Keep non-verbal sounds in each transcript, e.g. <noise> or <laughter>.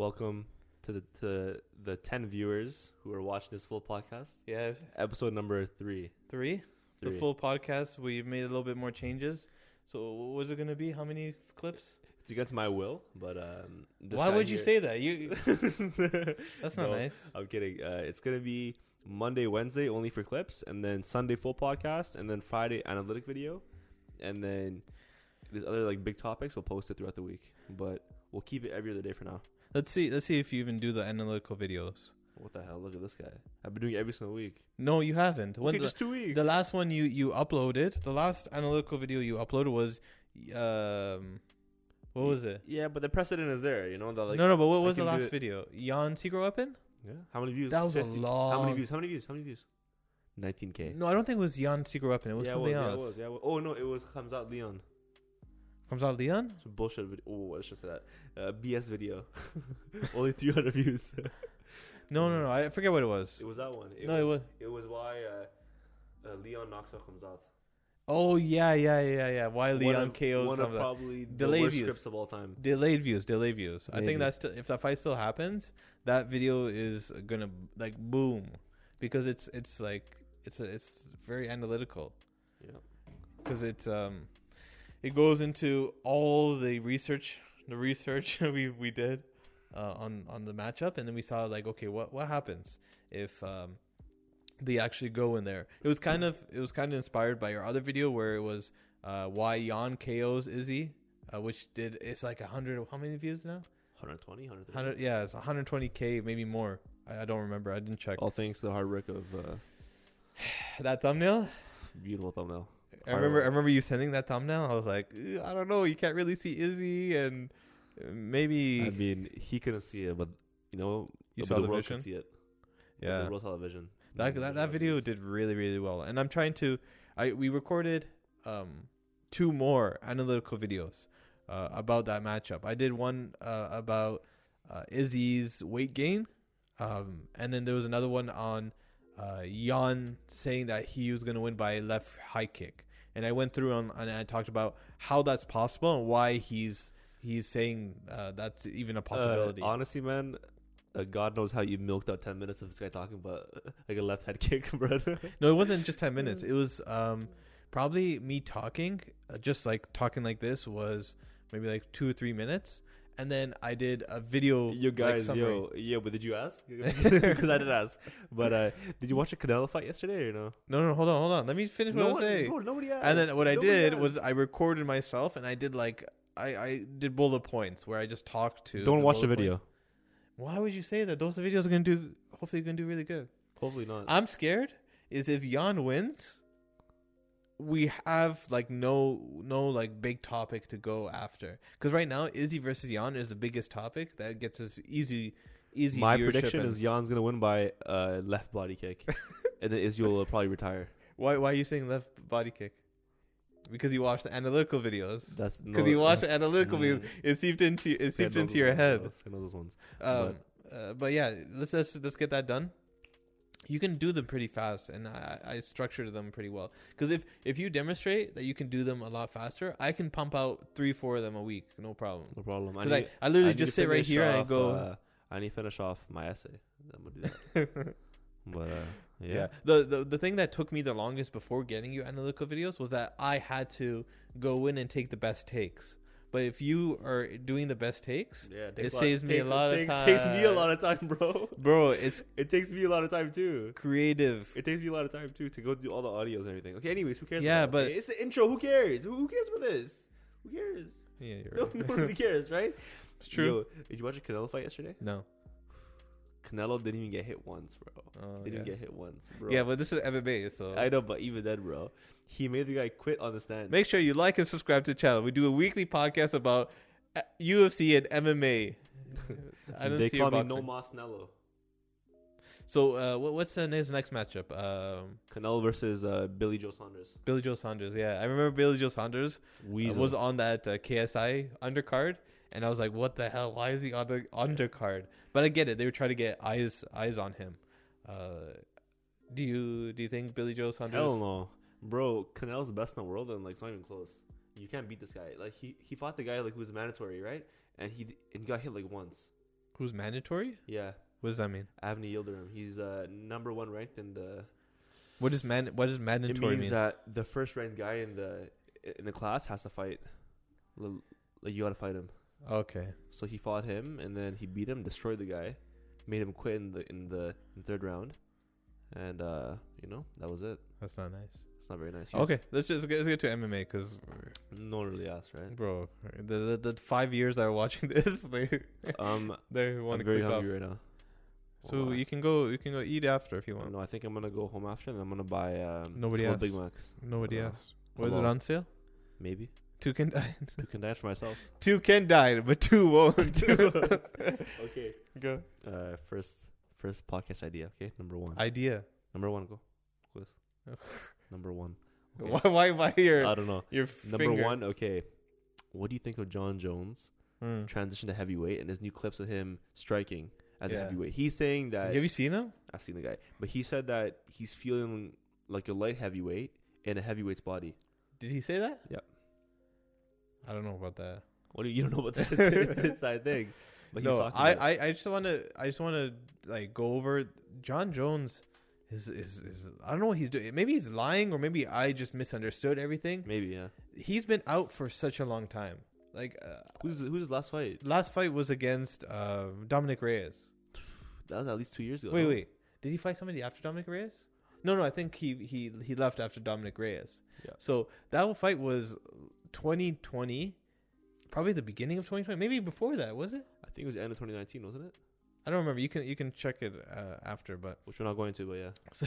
welcome to the to the ten viewers who are watching this full podcast. Yeah, Episode number three. three. The full podcast. We made a little bit more changes. So what was it going to be? How many clips? It's against my will, but um. this Why would you say that? You <laughs> that's not No, nice. I'm kidding. Uh, it's gonna be Monday, Wednesday only for clips, and then Sunday full podcast, and then Friday analytic video, and then there's other like big topics. We'll post it throughout the week, but we'll keep it every other day for now. Let's see. Let's see if you even do the analytical videos. What the hell? Look at this guy. I've been doing it every single week. No, you haven't. When okay, the, just two weeks. the last one you you uploaded, the last analytical video you uploaded was, um, what was it? Yeah, but the precedent is there. You know that like no, no. But what was the last video? Jan Secret Weapon? Yeah. How many views? That was a 50. How long- many views? How many views? How many views? How many views? 19k. No, I don't think it was Jan Secret Weapon. It was yeah, something it was, else. Yeah, it was, yeah, it was. Oh no, it was Khamzat Leon. Khamzat of Leon. It's a bullshit video. Oh, let's just say that. Uh, BS video. <laughs> Only 300 views. <laughs> No, no, no. I forget what it was. it was that one. It no, was, it was. It was why uh, uh, Leon knocks out Khamzat. Oh yeah, yeah, yeah, yeah. Why one Leon of, KOs one of that. probably the Delayed worst views. scripts of all time. Delayed views, delayed views. I think that's still, if that fight still happens, that video is gonna like boom, because it's it's like it's a, it's very analytical Yeah. because it's um it goes into all the research the research <laughs> we we did uh, on on the matchup. And then we saw like okay what what happens if um they actually go in there? It was kind of it was kind of inspired by your other video where it was uh why Jan KOs Izzy uh, which did it's like a hundred how many views now? 120, 100 yeah it's 120k maybe more. I, I don't remember. I didn't check. All thanks to the hard work of uh, <sighs> that thumbnail? beautiful thumbnail. I remember I remember you sending that thumbnail. I was like, I don't know, you can't really see Izzy and maybe I mean, he couldn't see it, but you know, you saw the, the world vision. could see it. Yeah. the real television. That that, that video did really really well. And I'm trying to I we recorded um two more analytical videos uh, about that matchup. I did one uh, about uh, Izzy's weight gain. Um, and then there was another one on uh, Jan saying that he was going to win by left high kick. And I went through on, and I talked about how that's possible and why he's he's saying uh, that's even a possibility. Uh, honestly, man, uh, God knows how you milked out ten minutes of this guy talking about <laughs> like a left head kick, <laughs> bro. No, it wasn't just 10 <laughs> minutes. It was um, probably me talking, uh, just like talking like this was maybe like two or three minutes. And then I did a video. you guys, summary. yo, yeah, but did you ask? <laughs> <laughs> Because I did ask. But uh, did you watch a Canelo fight yesterday or no? No, no, hold on, hold on. Let me finish what I was saying. bro, nobody asked. And then what I Nobody did was. I recorded myself and I did like, I, I did bullet points where I just talked to. don't watch the video. points. Why would you say that? Those videos are going to do, hopefully, going to do really good. Hopefully not. I'm scared is if Jan wins, we have like no no like big topic to go after. Because right now, Izzy versus Jan is the biggest topic that gets us easy easy. My prediction and- is Jan's gonna win by uh, left body kick, <laughs> and then Izzy will probably retire. why why are you saying left body kick? Because you watched the analytical videos. That's Because you watched the analytical videos, it seeped into it seeped into your ones, head. I know those ones. Um, uh, but yeah, let's, let's let's get that done. You can do them pretty fast, and I, I structured them pretty well. Because if if you demonstrate that you can do them a lot faster, I can pump out three four of them a week, no problem. No problem. Because I, I, literally need just sit right here and I go. Uh, I need to finish off my essay. I'm gonna do that. <laughs> but uh, yeah. yeah. The, the the thing that took me the longest before getting you analytical videos was that I had to go in and take the best takes. But if you are doing the best takes, Yeah, It saves me a lot of takes, Takes me a lot of time, bro. bro, it's <laughs> It takes me a lot of time too. creative. It takes me a lot of time too to go through all the audios and everything. Okay, anyways, who cares? Yeah, about but- Okay, it's the intro. Who cares? Who, who cares about this? Who cares? Yeah, you're No, right. no one really <laughs> cares, right? It's true. Yo, did you watch a Canelo fight yesterday? no. Canelo didn't even get hit once, bro. Oh, didn't yeah. get hit once, bro. Yeah, but this is MMA, so I know, but even then, bro, he made the guy quit on the stand. Make sure you like and subscribe to the channel. We do a weekly podcast about uh, UFC and MMA. <laughs> I don't they see call me No. Mas Nello. So, uh, what's uh, his next matchup? Um, Canelo versus uh, Billy Joe Saunders. Billy Joe Saunders. Yeah, I remember Billy Joe Saunders uh, was on that uh, KSI undercard, and I was like, "What the hell? Why is he on the undercard?" But I get it. They were trying to get eyes eyes on him. Uh, do you do you think Billy Joe Saunders? Hell no, bro. Canelo's the best in the world, and like it's not even close. You can't beat this guy. Like he, he fought the guy like who was mandatory, right? And he and he got hit like once. Who's mandatory? Yeah, What does that mean? Avni Yildirim. He's uh, number one ranked in the. What does man? What does It mandatory means mean? that the first ranked guy in the in the class has to fight. Like you got to fight him. Okay. So he fought him, and then he beat him, destroyed the guy, made him quit in the in the, in third round, and uh, you know that was it. That's not nice. It's not very nice. He was- Okay, let's just get, let's get to MMA because, no one really asked, right? bro, the, the the five years that are watching <laughs> this, they Um, <laughs> they want I'm to very click off. hungry right now. So Wow. you can go you can go eat after if you want. No, I think I'm gonna go home after, and I'm gonna buy um, Nobody couple asked. Big Macs. Nobody Uh, asked. Was it on sale? Maybe Two can die. <laughs> two can dance for myself. Two can die, but two won't. <laughs> okay. go. Uh, first first podcast idea. Okay, number one. Idea. number one, go. Quiz. <laughs> number one. Okay. Why why why your I don't know. your Number finger? one. Okay. What do you think of Jon Jones Hmm. transition to heavyweight and his new clips of him striking as a heavyweight? He's saying that Have you seen him? I've seen the guy, but he said that he's feeling like a light heavyweight in a heavyweight's body. Did he say that? Yep. I don't know about that. What do you, you don't know about that? <laughs> it's, it's inside thing. But he's no, I. I, I just want to I just want to like go over Jon Jones. Is, is is I don't know what he's doing. Maybe he's lying, or maybe I just misunderstood everything. maybe yeah. He's been out for such a long time. Like uh, Who's who's his last fight? last fight was against uh, Dominick Reyes. That was at least two years ago. Wait, no? wait. Did he fight somebody after Dominick Reyes? No, no. I think he he he left after Dominick Reyes. Yeah. So that fight was 2020, probably the beginning of 2020, maybe before that. Was it? I think it was end of 2019, wasn't it? I don't remember. You can you can check it uh, after, but Which we're not going to, but yeah. <laughs> so,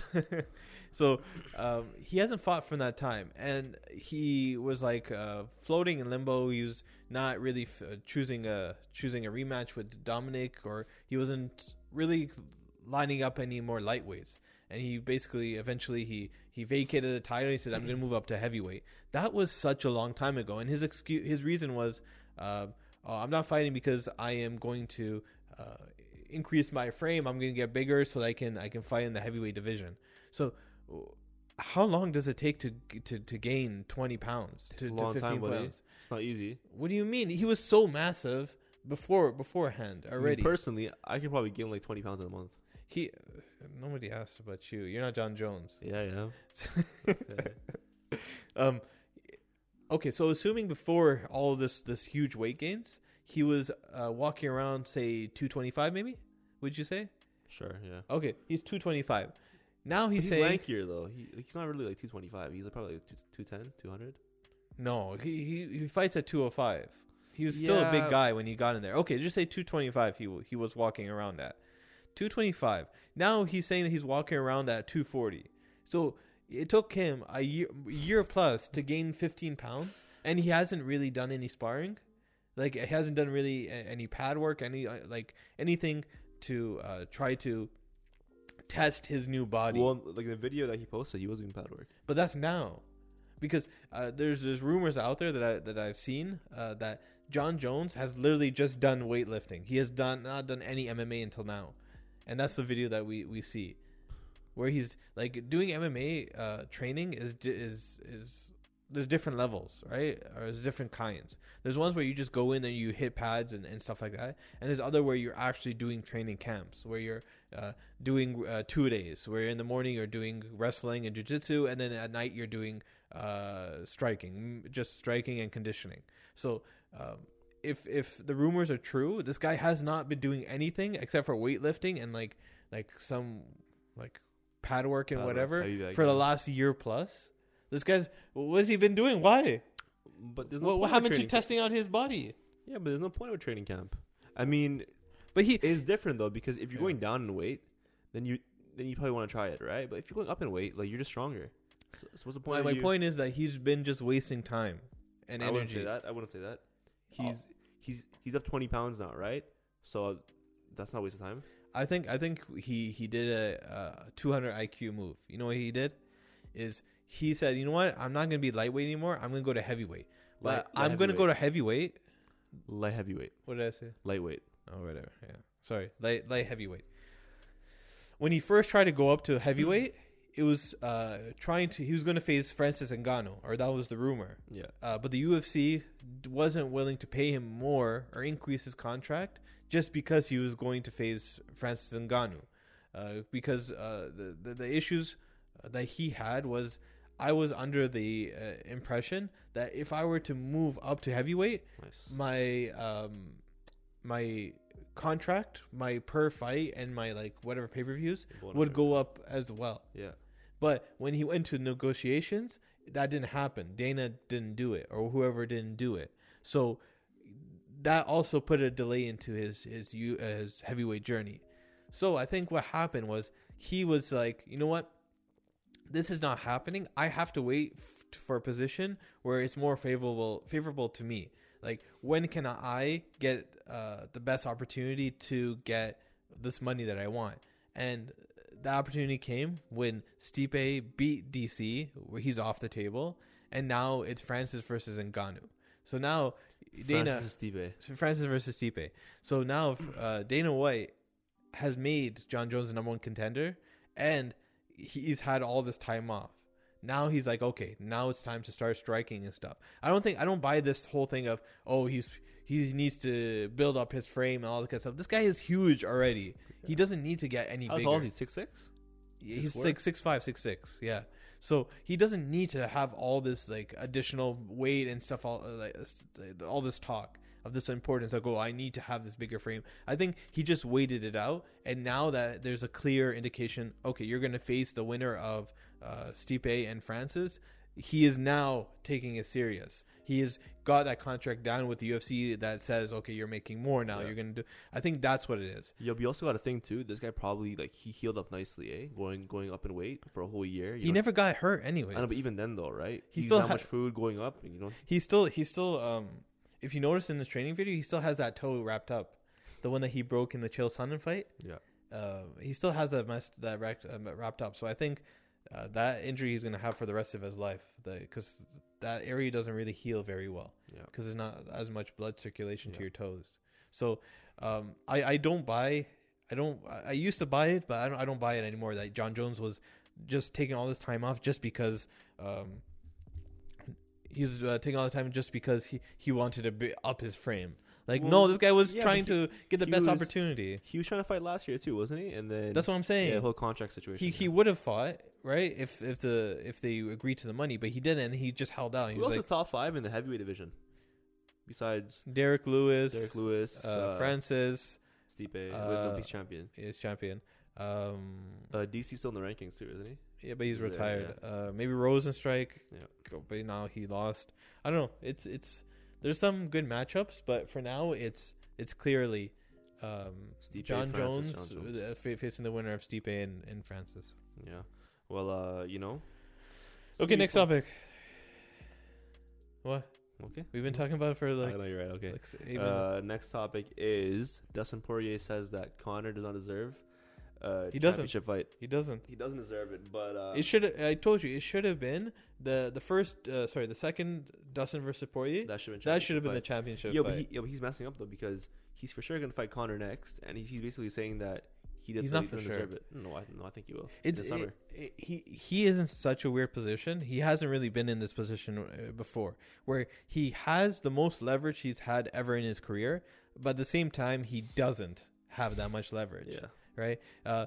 so um, he hasn't fought from that time, and he was like uh, floating in limbo. He was not really f- uh, choosing a choosing a rematch with Dominick, or he wasn't really lining up any more lightweights. And he basically eventually he he vacated the title. He said, "I'm going to move up to heavyweight." That was such a long time ago, and his excuse his reason was, uh, oh, "I'm not fighting because I am going to." Uh, increase my frame i'm going to get bigger so that i can i can fight in the heavyweight division so how long does it take to to, to gain 20 pounds to, to long 15 time, pounds It's not easy. what do you mean he was so massive before beforehand I mean, already personally, I can probably gain like 20 pounds in a month. He nobody asked about you you're not jon jones Yeah, yeah. <laughs> um okay so assuming before all this this huge weight gains he was uh, walking around say 225 maybe would you say Sure, yeah. okay he's 225 now He's, he's, he's saying lankier though. He he's not really like 225. He's probably like 210, 200. No, he, he he fights at 205. He was still a big guy when he got in there. Okay, just say 225 he he was walking around at. 225. Now he's saying that he's walking around at 240. So it took him a year year plus to gain 15 pounds and he hasn't really done any sparring. Like he hasn't done really any pad work, any uh, like anything to uh, try to test his new body. Well, like the video that he posted, he wasn't doing pad work. But that's now, because uh, there's there's rumors out there that I that I've seen uh, that Jon Jones has literally just done weightlifting. He has done not done any MMA until now, and that's the video that we we see, where he's like doing MMA uh, training is is is there's different levels, right? Or there's different kinds. There's ones where you just go in and you hit pads and, and stuff like that, and there's other where you're actually doing training camps where you're uh, doing uh, two days where in the morning you're doing wrestling and jiu-jitsu and then at night you're doing uh, striking just striking and conditioning so um, if if the rumors are true this guy has not been doing anything except for weightlifting and like like some like pad work and Pad whatever heavy bag, for the last year plus this guy's what has he been doing why But there's no what, point what of haven't you camp. testing out his body Yeah, but there's no point of training camp. I mean, but he is different though because if you're Yeah. going down in weight, then you then you probably want to try it, right? But if you're going up in weight, like you're just stronger. So, so what's the point? my, of my you- point is that he's been just wasting time and I wouldn't say that. I wouldn't say that. Oh. He's he's he's up 20 pounds now, right? So that's not a waste of time. I think I think he he did a, uh 200 IQ move. You know what he did? Is he said, you know what? I'm not gonna be lightweight anymore. I'm gonna go to heavyweight. But Light- light I'm gonna go to heavyweight. Light heavyweight, What did I say? lightweight. Oh, whatever. Yeah, sorry. Light light heavyweight. When he first tried to go up to heavyweight, it was uh trying to. He was gonna face Francis Ngannou, or that was the rumor. Yeah. Uh, but the UFC wasn't willing to pay him more or increase his contract just because he was going to face Francis Ngannou, uh, because uh, the, the the issues that he had was I was under the uh, impression that if I were to move up to heavyweight, Nice. my um my contract, my per fight, and my like whatever pay per views would go up as well. Yeah. But when he went to negotiations, that didn't happen. Dana didn't do it, or whoever didn't do it. So that also put a delay into his his his heavyweight journey. So I think what happened was he was like, you know what, this is not happening. I have to wait f- for a position where it's more favorable favorable to me. Like when can I get uh, the best opportunity to get this money that I want? And the opportunity came when Stipe beat DC, where he's off the table, and now it's Francis versus Ngannou. So now Dana Francis Stipe. so Francis versus Stipe. So now uh, Dana White has made Jon Jones the number one contender, and he's had all this time off. Now he's like, okay, now it's time to start striking and stuff. I don't think I don't buy this whole thing of oh he's he needs to build up his frame and all that kind of stuff. This guy is huge already. He doesn't need to get any How bigger. tall is he? Six six. He's like six five, six six. Yeah. So he doesn't need to have all this like additional weight and stuff. All uh, like all this talk of this importance. Like, oh, I need to have this bigger frame. I think he just waited it out, and now that there's a clear indication, okay, you're going to face the winner of uh, Stipe and Francis. He is now taking it serious. He has got that contract down with the UFC that says, okay, you're making more now. Yeah. You're going to do. I think that's what it is. Yeah, but you also got a thing too. This guy probably like he healed up nicely, eh? Going going up in weight for a whole year. He know- never got hurt anyway. I know, but even then though, right? He He's still not ha- much food going up. You know. He still he still um if you notice in this training video, he still has that toe wrapped up. The one that he broke in the Chael Sonnen fight. Yeah. Uh, he still has that messed, that wrapped, uh, wrapped up. So I think uh, that injury he's going to have for the rest of his life because that area doesn't really heal very well Yeah. because there's not as much blood circulation to your toes. So um, I I don't buy I don't I used to buy it, but I don't I don't buy it anymore. That Jon Jones was just taking all this time off just because um, he's uh, taking all the time just because he he wanted to be up his frame. Like Well, no, this guy was yeah, trying he- to get the best was- opportunity. He was trying to fight last year too, wasn't he? And then That's what I'm saying. yeah, whole contract situation. he he would have fought right if if the if they agreed to the money, but he didn't. and He just held out. He Who was else like is top five in the heavyweight division? Besides Derrick Lewis, Derrick Lewis, uh, uh, Francis Stipe, uh, peace champion. is champion. Um, Uh, DC still in the rankings too, isn't he? yeah, but he's he's there, retired. Uh, maybe Rozenstruik. Yeah. but now he lost. I don't know. It's it's there's some good matchups, but for now it's it's clearly um, Stipe, Jon, Francis, Jones, Jon Jones. uh, facing the winner of Stipe and, and Francis. Yeah. Well, uh, you know. Okay, next topic. What Okay. we've been talking about it for like. I know you're right. Okay. like eight Uh, minutes. next topic is Dustin Poirier says that Conor does not deserve uh He doesn't. championship fight. He doesn't. He doesn't deserve it, but uh, It should. I told you it should have been the the first. Uh, sorry, the second Dustin versus Poirier. that should been. That should have been the championship Yeah, fight. but he, yeah, but he's messing up though because he's for sure gonna fight Conor next, and he, he's basically saying that he He's not for sure. deserve it. No, I, no, I think he will. It's the summer. it- it- he he is in such a weird position. He hasn't really been in this position uh, before, where he has the most leverage he's had ever in his career, but at the same time he doesn't have that much leverage. yeah, Right. Uh,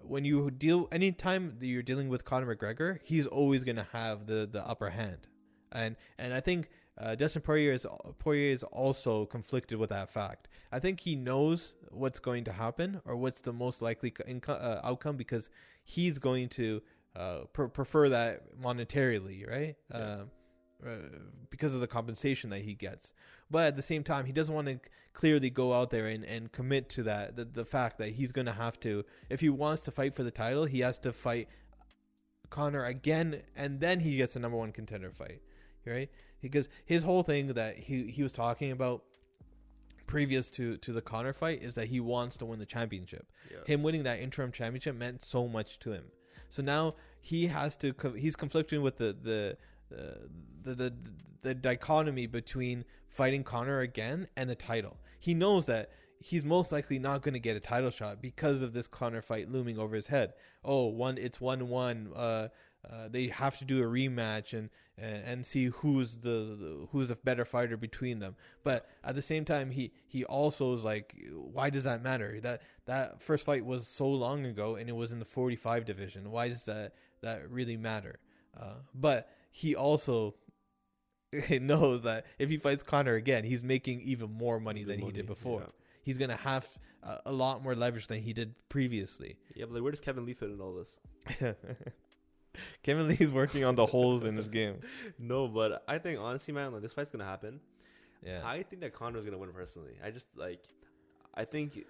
when you deal anytime that you're dealing with Conor McGregor, he's always going to have the the upper hand, and and I think uh, Dustin Poirier is Poirier is also conflicted with that fact. I think he knows what's going to happen or what's the most likely inco- uh, outcome because he's going to uh, pr- prefer that monetarily, right? Yeah. Um, uh, because of the compensation that he gets. But at the same time, he doesn't want to clearly go out there and, and commit to that. The, the fact that he's going to have to, if he wants to fight for the title, he has to fight Conor again, and then he gets a number one contender fight, right? Because his whole thing that he, he was talking about previous to, to the Conor fight is that he wants to win the championship yeah. him winning that interim championship meant so much to him. So now he has to he's conflicting with the the uh, the, the the dichotomy between fighting Conor again and the title. He knows that he's most likely not going to get a title shot because of this Conor fight looming over his head. Oh, one it's one one. Uh, uh, they have to do a rematch and and, see who's the, who's a better fighter between them. But at the same time, he he also is like, why does that matter? That that first fight was so long ago, and it was in the 45 division. Why does that that really matter? Uh, but he also <laughs> knows that if he fights Conor again, he's making even more money than he did before. yeah. He's gonna have a, a lot more leverage than he did previously. Yeah, but like, where does Kevin Lee fit in all this? <laughs> <laughs> Kevin Lee's working on the holes in this game. <laughs> No, but I think honestly, man, like this fight's gonna happen. Yeah, I think that Conor's gonna win personally. I just like, I think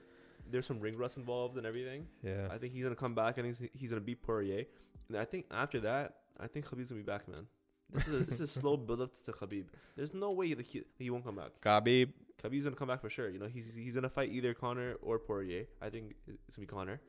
there's some ring rust involved and everything. yeah. I think he's gonna come back. I think he's- he's gonna beat Poirier, and I think after that, I think Khabib's gonna be back, man. This is a, this is a slow <laughs> build up to Khabib. There's no way that he, he won't come back. Khabib. Khabib's gonna come back for sure. You know, he's he's gonna fight either Conor or Poirier. I think it's gonna be Conor,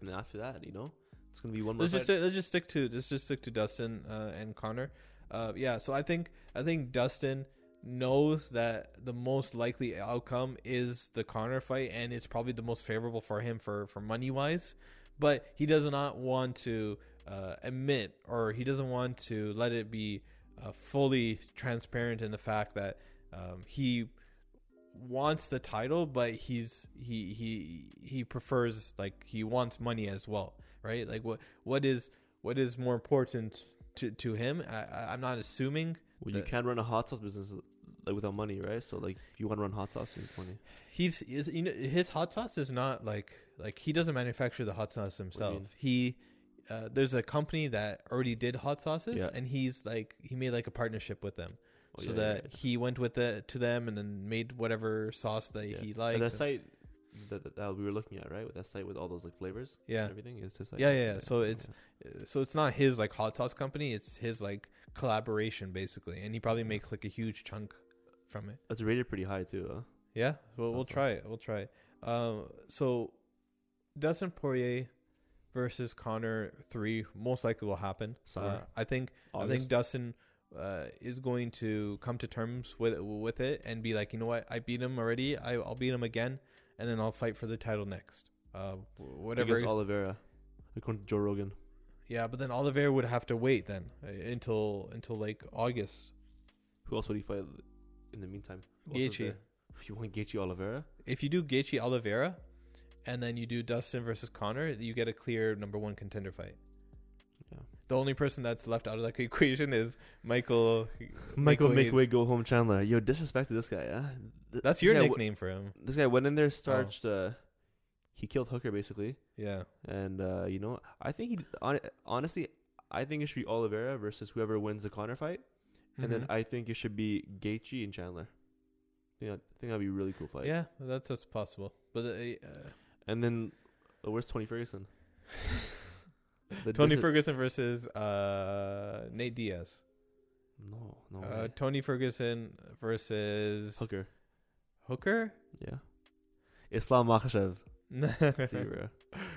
and then after that, you know, it's gonna be one more. Let's just let's just stick to let's just stick to Dustin uh, and Conor. Uh, yeah, so I think I think Dustin knows that the most likely outcome is the Conor fight, and it's probably the most favorable for him for for money wise. But he does not want to uh, admit, or he doesn't want to let it be uh, fully transparent in the fact that um, he wants the title, but he's he he he prefers like he wants money as well, right? Like what what is what is more important to to him? I, I'm not assuming well, you can't run a hot sauce business like without money, right? So like, if you want to run hot sauce, you need money. he's is you know his hot sauce is not like like he doesn't manufacture the hot sauce himself. He uh, there's a company that already did hot sauces, Yeah. and he's like he made like a partnership with them, Oh, so yeah, that yeah. he went with it to them and then made whatever sauce that he And liked. that site that, that, we were looking at, right? With that site with all those like flavors, yeah, and everything is just like Yeah, yeah, yeah. So it's- so it's not his like hot sauce company; it's his like collaboration basically, and he probably makes like a huge chunk from it. it's rated pretty high too. Huh? Yeah, well, we'll try it. We'll try it. Um, so Dustin Poirier versus Conor three most likely will happen. Uh, I think I think Dustin uh, is going to come to terms with with it and be like, you know what, I beat him already. I, I'll beat him again, and then I'll fight for the title next. Uh, whatever. against Oliveira, according to Joe Rogan. yeah, but then Oliveira would have to wait then uh, until until like August. Who else would he fight in the meantime? Gaethje. You want Gaethje Oliveira? If you do Gaethje Oliveira, and then you do Dustin versus Conor, you get a clear number one contender fight. Yeah. The only person that's left out of that <laughs> equation is Michael. <laughs> Michael Make Way- Go Home Chandler. Yo, disrespect to this guy. Huh? Th- That's your guy w- nickname for him. this guy went in there, starched. Uh, he killed Hooker basically, Yeah. and uh, you know, I think he hon- honestly, I think it should be Oliveira versus whoever wins the Conor fight, and then Mhm. I think it should be Gaethje and Chandler. I think, that, I think that'd be a really cool fight. yeah, that's just possible. But uh, uh, And then, uh, where's Tony Ferguson? <laughs> The Tony Ferguson versus uh, Nate Diaz. No, no. Uh, way. Tony Ferguson versus Hooker. Hooker. Yeah. Islam Makhachev. no, <laughs> See, bro.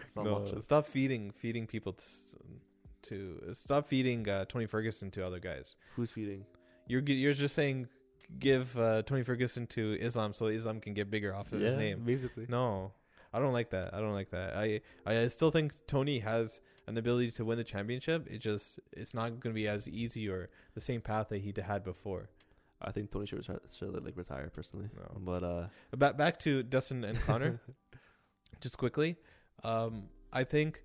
Islam Makhachev. stop feeding feeding people t- to stop feeding uh, Tony Ferguson to other guys. Who's feeding? You're you're just saying give uh, Tony Ferguson to Islam so Islam can get bigger off of his name. basically. No, I don't like that. I don't like that. I I still think Tony has an ability to win the championship. It just it's not going to be as easy or the same path that he had before. I think Tony should, retire, should like retire personally. No. But uh, Back back to Dustin and Conor, <laughs> just quickly. Um, I think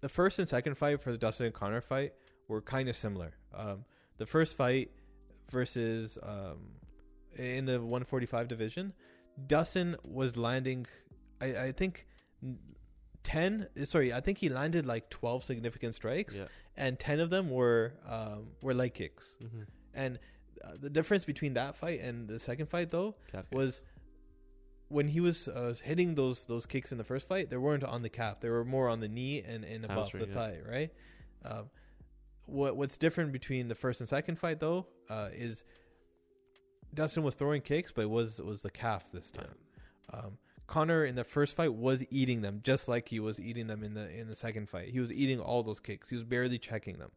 the first and second fight for the Dustin and Conor fight were kind of similar. Um, the first fight versus um, in the 145 division, Dustin was landing. I, I think n- ten. Sorry, I think he landed like 12 significant strikes, yeah. and 10 of them were um, were leg kicks. Mm-hmm. And uh, the difference between that fight and the second fight, though, Calf was when he was uh, hitting those those kicks in the first fight, they weren't on the calf; they were more on the knee and, and above Hamstring, the yeah. thigh, right? Um, what what's different between the first and second fight, though, uh, is Dustin was throwing kicks, but it was was the calf this Yeah. time. Um, Conor in the first fight was eating them just like he was eating them in the in the second fight. He was eating all those kicks. He was barely checking them.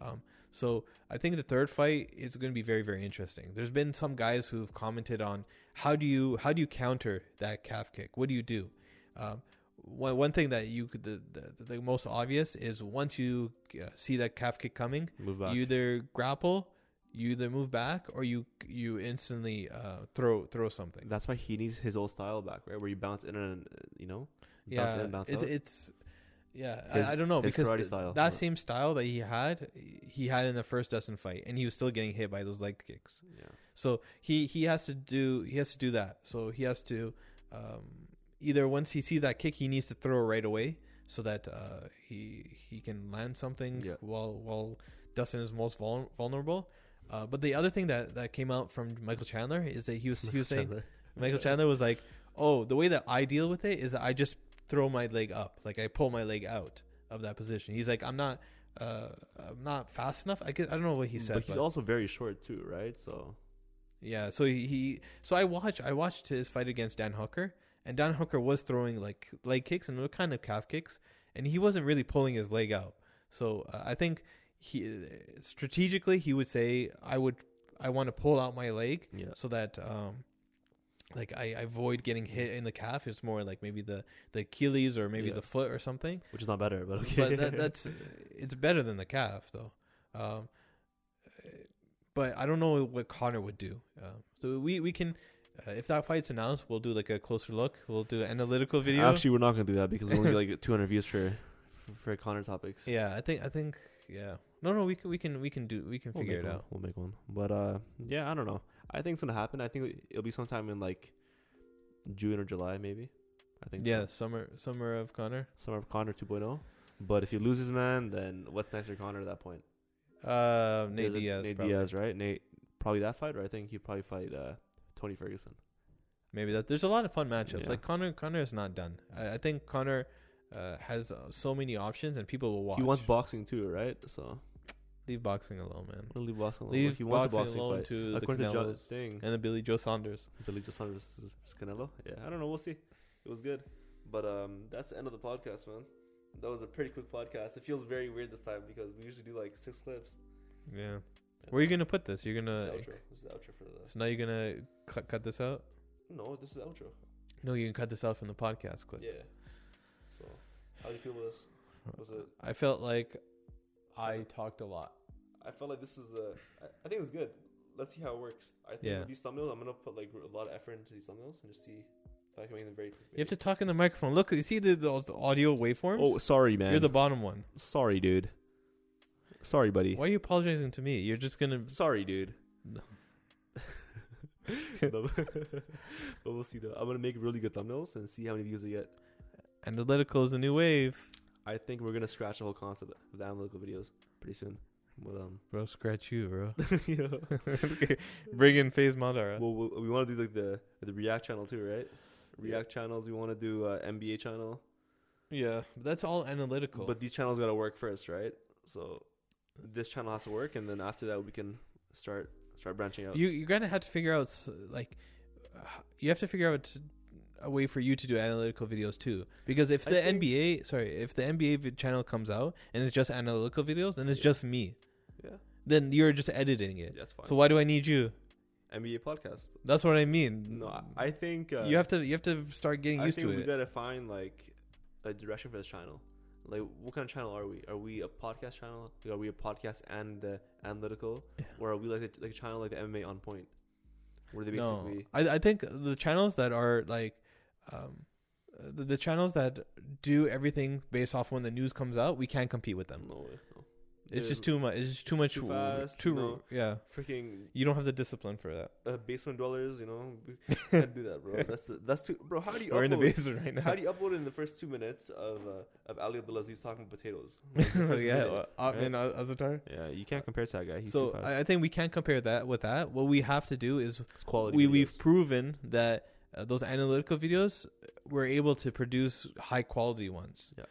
Um, so I think the third fight is going to be very very interesting. There's been some guys who've commented on how do you how do you counter that calf kick? What do you do? Um, one one thing that you could the, the the most obvious is once you uh, see that calf kick coming, you either grapple, you either move back, or you you instantly uh, throw throw something. That's why he needs his old style back, right? Where you bounce in and you know, bounce yeah, in, bounce it's out. it's yeah. His- I, I don't know because th- style, that yeah. same style that he had, he had in the first Dustin fight, and he was still getting hit by those leg kicks. yeah. So he he has to do he has to do that. So he has to um, either once he sees that kick, he needs to throw it right away so that uh, he he can land something Yeah. while while Dustin is most vul- vulnerable. Uh, but the other thing that, that came out from Michael Chandler is that he was he was saying Michael Chandler was like, "Oh, the way that I deal with it is that I just throw my leg up, like I pull my leg out of that position." He's like, "I'm not, uh, I'm not fast enough." I guess, I don't know what he said, but he's but- also very short too, right? So yeah. So he, he, so I watched I watched his fight against Dan Hooker, and Dan Hooker was throwing like leg kicks and were kind of calf kicks, and he wasn't really pulling his leg out. So uh, I think he strategically he would say I would I want to pull out my leg yeah, so that um like I, I avoid getting hit in the calf. It's more like maybe the the Achilles or maybe Yeah. the foot or something. which is not better, but okay. But that, <laughs> that's it's better than the calf though. Um, but I don't know what Conor would do. Um, so we we can. Uh, if that fight's announced, we'll do like a closer look. We'll do an analytical video. Actually, we're not gonna do that because we only get like <laughs> 200 views for for, for Conor topics. yeah, I think I think yeah. No, no, we can we can we can do we can We'll figure it one. out. We'll make one. But uh, yeah, I don't know. I think it's gonna happen. I think it'll be sometime in like June or July, maybe. I think. Yeah, so. summer summer of Conor. Summer of Conor 2.0. But if he loses, man, then what's next for Conor at that point? Uh, Nate There's a- Diaz. Nate probably. Diaz, right? Nate, probably that fight, or I think he'd probably fight uh, Tony Ferguson. Maybe that. There's a lot of fun matchups. Yeah. Like Conor, Conor is not done. I, I think Conor uh, has uh, so many options, and people will watch. He wants boxing too, right? So leave boxing alone, man. we'll leave boxing alone. Leave If he wants boxing boxing alone fight. to the According to John Canelos thing, and the Billy Joe Saunders. Billy Joe Saunders is Canelo. Yeah, I don't know. We'll see. It was good, but um, that's the end of the podcast, man. That was a pretty quick podcast. It feels very weird this time because we usually do like six clips. Yeah. Where are you gonna put this? You're gonna. is the outro. This is the outro for the. So now you're gonna cut, cut this out. No, this is the outro. No, you can cut this out from the podcast clip. Yeah. So, how do you feel with this? Was it? I felt like I talked a lot. I felt like this is a. I, I think it's good. Let's see how it works. I think Yeah. with these thumbnails, I'm gonna put like a lot of effort into these thumbnails and just see if I can make them very. You have to talk in the microphone. Look, you see the those audio waveforms? Oh, sorry, man. You're the bottom one. sorry, dude. Sorry, buddy. Why are you apologizing to me? You're just gonna. Sorry, dude. No. but, <laughs> but we'll see though. I'm gonna make really good thumbnails and see how many views they get. Analytical is the new wave. I think we're gonna scratch the whole concept of the analytical videos pretty soon. But um, <laughs> Bro, scratch you, bro. <laughs> yeah. <laughs> Bring in Phase Madara. well, we, we want to do like the the React channel too, right? React channels. We want to do uh, NBA channel, yeah, but that's all analytical. but these channels gotta work first, right? So this channel has to work, and then after that we can start start branching out. you you're gonna have to figure out s- like uh, you have to figure out a way for you to do analytical videos too. Because if the NBA, sorry, if the NBA channel comes out and it's just analytical videos, and it's Yeah. just me. yeah, Then you're just editing it. that's fine. So why do I need you? NBA podcast. That's what I mean. No, I, think uh, you have to you have to start getting I used think to we it. gotta find like a direction for this channel. Like, what kind of channel are we? Are we a podcast channel? Are we a podcast and uh, analytical, Yeah. or are we like a, like a channel like the MMA on point, where they no, basically I I think the channels that are like, um, uh, the, the channels that do everything based off when the news comes out, we can't compete with them. no way, no. It's There's just too much. It's just too it's much. too fast, too no. yeah. freaking You don't have the discipline for that. uh, basement dwellers. You know, we <laughs> can't do that, bro. That's that's too, bro. How do you We're in the basement right now. How do you upload in the first two minutes of uh, of Ali Abdelaziz talking potatoes? Like, the first <laughs> yeah, minute, uh, right? Otman Azatar. yeah, you can't compare to that guy. He's So too fast. I, I think we can't compare that with that. What we have to do is it's quality. we videos. we've proven that uh, those analytical videos we're able to produce high quality ones. Yeah.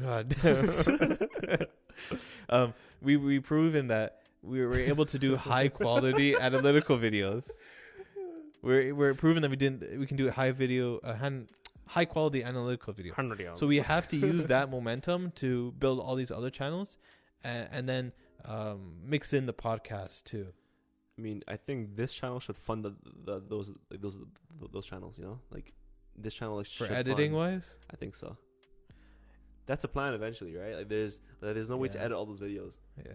God damn. <laughs> <laughs> um, we we proven that we were able to do high quality <laughs> analytical videos. We're we're proven that we didn't we can do high video uh, han- high quality analytical videos. So we have to use that momentum to build all these other channels, and, and then um, mix in the podcast too. I mean, I think this channel should fund the, the those like those those channels. You know, like this channel like For editing fund- wise, I think so. That's a plan eventually, right? Like there's like, there's no way to edit all those videos. yeah.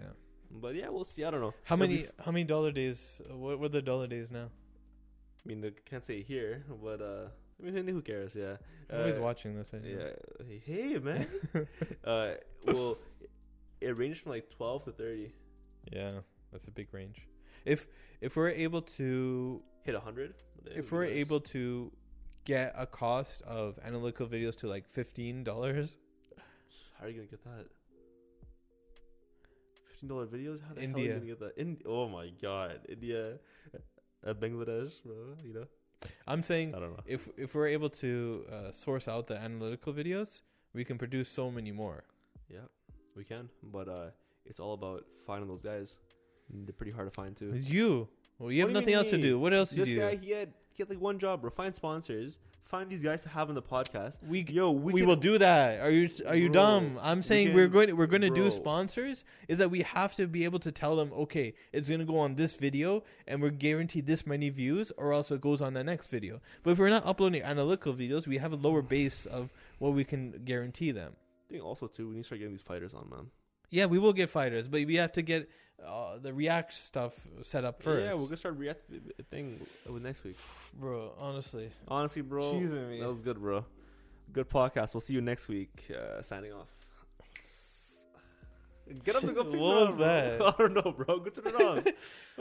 But yeah, we'll see. I don't know. How It'll many how many dollar days? Uh, what were the dollar days now? I mean, they can't say here, but uh, I mean, who who cares? Yeah. Nobody's Uh, watching this. Anyway. Yeah. Hey, man. <laughs> uh, well, it ranged from like twelve to thirty. Yeah, that's a big range. If if we're able to Hit hundred. if we're able to get a cost of analytical videos to like fifteen dollars, how are you gonna get that? Fifteen dollar videos? How the hell are you gonna get that? In oh my god, India, uh, Bangladesh, bro. You know, I'm saying I don't know. if if we're able to uh, source out the analytical videos, we can produce so many more. Yeah, we can, but uh, it's all about finding those guys. Mm, they're pretty hard to find too. It's you. Well, you What have do you nothing else to do. What else do you This guy, he had he had like one job, bro. Find sponsors. Find these guys to have on the podcast. we Yo, we, we, can- will do that. Are you are you Bro, dumb? I'm saying we are going we're going to do sponsors. Is that we have to be able to tell them, okay, it's going to go on this video, and we're guaranteed this many views, or else it goes on the next video. But if we're not uploading analytical videos, we have a lower base of what we can guarantee them. I think also too, we need to start getting these fighters on, man. Yeah, we will get fighters, but we have to get uh, the React stuff set up first. Yeah, we're gonna start react thing with next week. <sighs> bro. Honestly, Honestly, bro, Cheesing me. that was good, bro. Good podcast. We'll see you next week. Uh, signing off. Get up and go fix <laughs> What it was on, bro. that? <laughs> I don't know, bro. Go turn it on. <laughs>